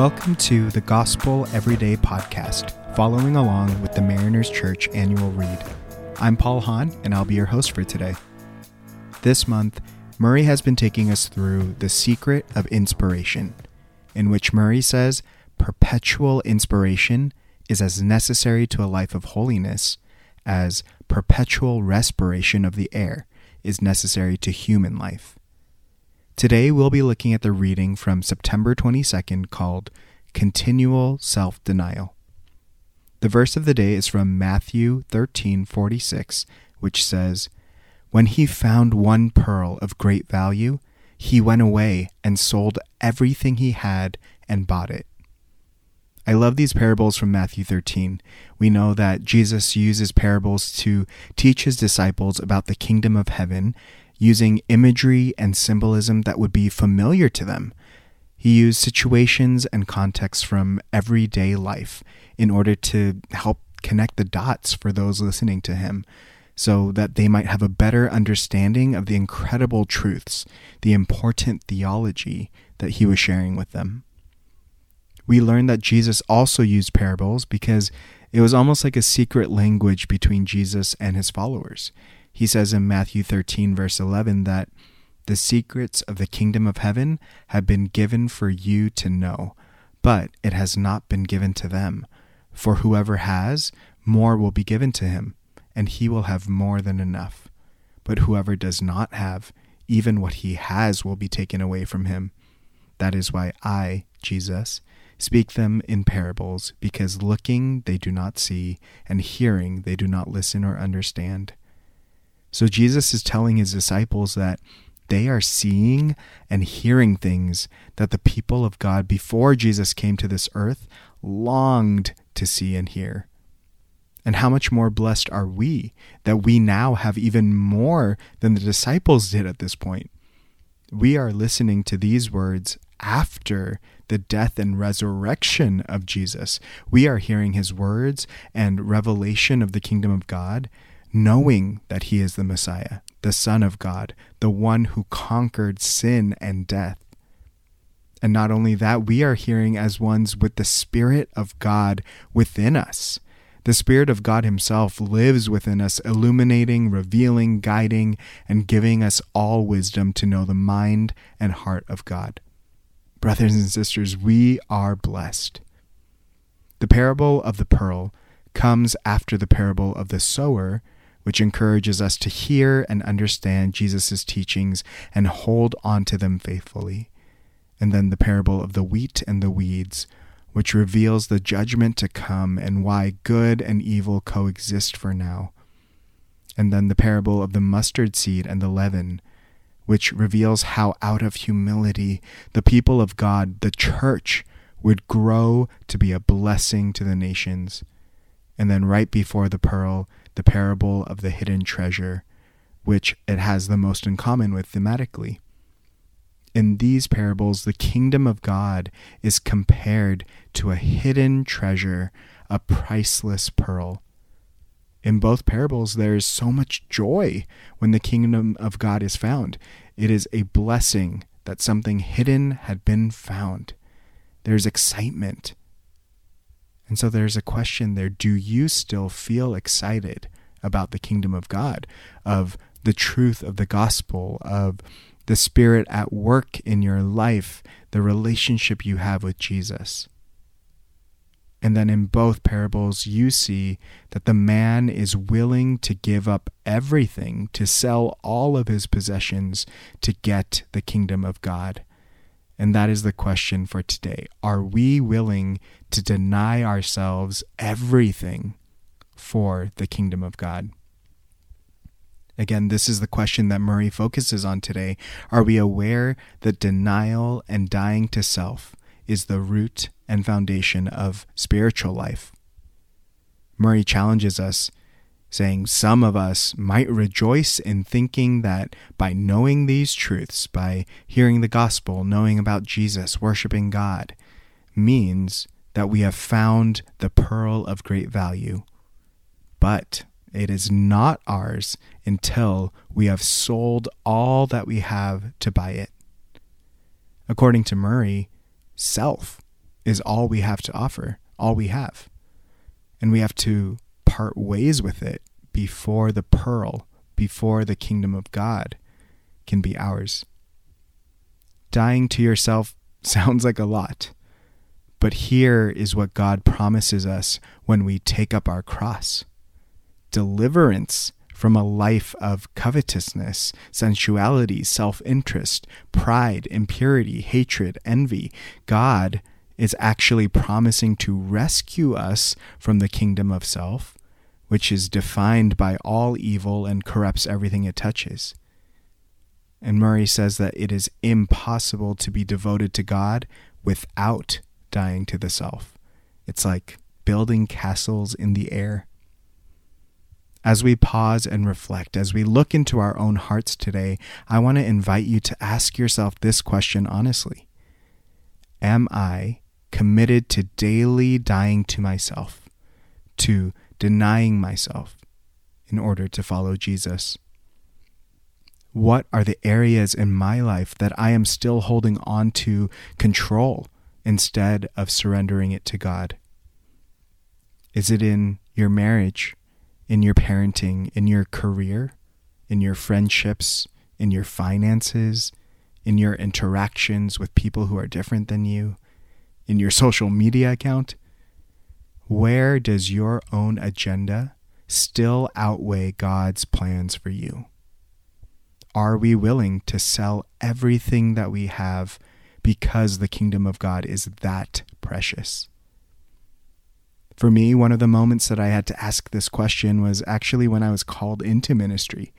Welcome to the Gospel Everyday Podcast, following along with the Mariners Church annual read. I'm Paul Hahn, and I'll be your host for today. This month, Murray has been taking us through The Secret of Inspiration, in which Murray says perpetual inspiration is as necessary to a life of holiness as perpetual respiration of the air is necessary to human life. Today we'll be looking at the reading from September 22nd called Continual Self Denial. The verse of the day is from Matthew 13:46, which says, "When he found one pearl of great value, he went away and sold everything he had and bought it." I love these parables from Matthew 13. We know that Jesus uses parables to teach his disciples about the kingdom of heaven using imagery and symbolism that would be familiar to them. He used situations and contexts from everyday life in order to help connect the dots for those listening to him so that they might have a better understanding of the incredible truths, the important theology that he was sharing with them. We learn that Jesus also used parables because it was almost like a secret language between Jesus and his followers. He says in Matthew 13, verse 11, that the secrets of the kingdom of heaven have been given for you to know, but it has not been given to them. For whoever has, more will be given to him, and he will have more than enough. But whoever does not have, even what he has will be taken away from him. That is why I, Jesus, speak them in parables, because looking they do not see, and hearing they do not listen or understand. So Jesus is telling his disciples that they are seeing and hearing things that the people of God before Jesus came to this earth longed to see and hear. And how much more blessed are we that we now have even more than the disciples did at this point? We are listening to these words after the death and resurrection of Jesus. We are hearing his words and revelation of the kingdom of God knowing that he is the Messiah, the Son of God, the one who conquered sin and death. And not only that, we are hearing as ones with the Spirit of God within us. The Spirit of God Himself lives within us, illuminating, revealing, guiding, and giving us all wisdom to know the mind and heart of God. Brothers and sisters, we are blessed. The parable of the pearl comes after the parable of the sower which encourages us to hear and understand Jesus' teachings and hold on to them faithfully. And then the parable of the wheat and the weeds, which reveals the judgment to come and why good and evil coexist for now. And then the parable of the mustard seed and the leaven, which reveals how out of humility the people of God, the church, would grow to be a blessing to the nations. And then right before the pearl, the parable of the hidden treasure, which it has the most in common with thematically. In these parables, the kingdom of God is compared to a hidden treasure, a priceless pearl. In both parables, there is so much joy when the kingdom of God is found. It is a blessing that something hidden had been found. There's excitement. And so there's a question there do you still feel excited about the kingdom of God, of the truth of the gospel, of the Spirit at work in your life, the relationship you have with Jesus? And then in both parables, you see that the man is willing to give up everything, to sell all of his possessions to get the kingdom of God. And that is the question for today. Are we willing to deny ourselves everything for the kingdom of God? Again, this is the question that Murray focuses on today. Are we aware that denial and dying to self is the root and foundation of spiritual life? Murray challenges us saying some of us might rejoice in thinking that by knowing these truths, by hearing the gospel, knowing about Jesus, worshiping God, means that we have found the pearl of great value. But it is not ours until we have sold all that we have to buy it. According to Murray, self is all we have to offer, all we have. And we have to part ways with it before the pearl, before the kingdom of God can be ours. Dying to yourself sounds like a lot, but here is what God promises us when we take up our cross deliverance from a life of covetousness, sensuality, self interest, pride, impurity, hatred, envy. God is actually promising to rescue us from the kingdom of self, which is defined by all evil and corrupts everything it touches. And Murray says that it is impossible to be devoted to God without dying to the self. It's like building castles in the air. As we pause and reflect, as we look into our own hearts today, I want to invite you to ask yourself this question honestly Am I committed to daily dying to myself, to denying myself in order to follow Jesus? What are the areas in my life that I am still holding on to control instead of surrendering it to God? Is it in your marriage? in your parenting, in your career, in your friendships, in your finances, in your interactions with people who are different than you, in your social media account? Where does your own agenda still outweigh God's plans for you? Are we willing to sell everything that we have because the kingdom of God is that precious? For me, one of the moments that I had to ask this question was actually when I was called into ministry.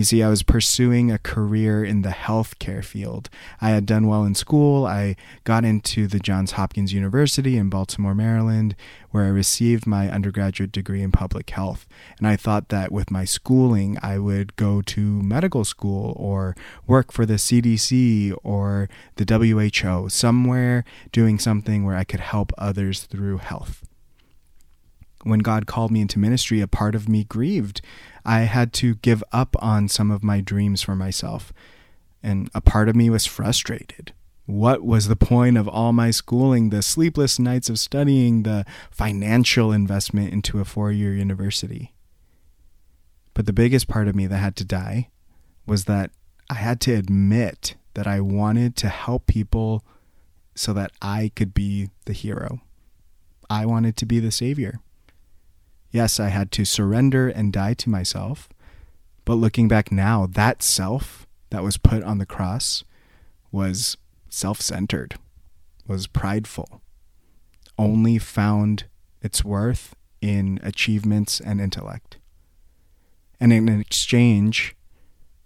You see, I was pursuing a career in the healthcare field. I had done well in school. I got into the Johns Hopkins University in Baltimore, Maryland, where I received my undergraduate degree in public health. And I thought that with my schooling, I would go to medical school or work for the CDC or the WHO, somewhere doing something where I could help others through health when God called me into ministry, a part of me grieved. I had to give up on some of my dreams for myself. And a part of me was frustrated. What was the point of all my schooling, the sleepless nights of studying, the financial investment into a four year university? But the biggest part of me that had to die was that I had to admit that I wanted to help people so that I could be the hero. I wanted to be the savior. Yes, I had to surrender and die to myself. But looking back now, that self that was put on the cross was self centered, was prideful, only found its worth in achievements and intellect. And in exchange,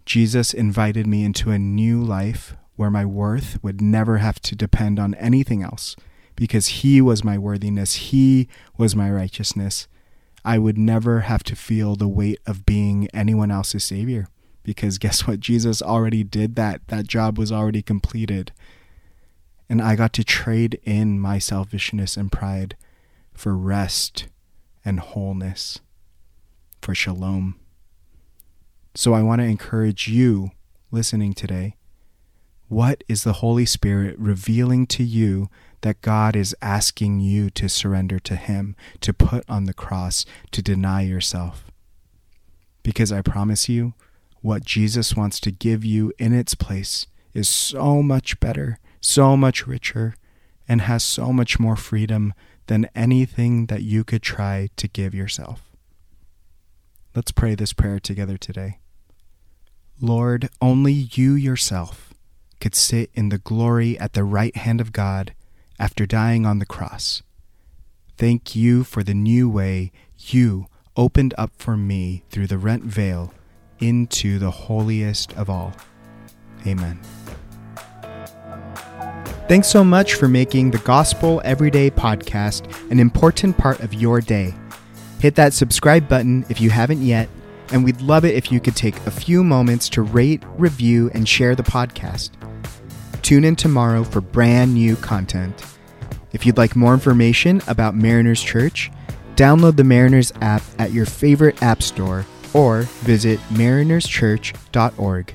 Jesus invited me into a new life where my worth would never have to depend on anything else because He was my worthiness, He was my righteousness, I would never have to feel the weight of being anyone else's savior. Because guess what? Jesus already did that. That job was already completed. And I got to trade in my selfishness and pride for rest and wholeness, for shalom. So I want to encourage you listening today. What is the Holy Spirit revealing to you that God is asking you to surrender to Him, to put on the cross, to deny yourself. Because I promise you, what Jesus wants to give you in its place is so much better, so much richer, and has so much more freedom than anything that you could try to give yourself. Let's pray this prayer together today. Lord, only you yourself could sit in the glory at the right hand of God after dying on the cross. Thank you for the new way you opened up for me through the rent veil into the holiest of all. Amen. Thanks so much for making the Gospel Everyday podcast an important part of your day. Hit that subscribe button if you haven't yet, and we'd love it if you could take a few moments to rate, review, and share the podcast. Tune in tomorrow for brand new content. If you'd like more information about Mariners Church, download the Mariners app at your favorite app store or visit marinerschurch.org.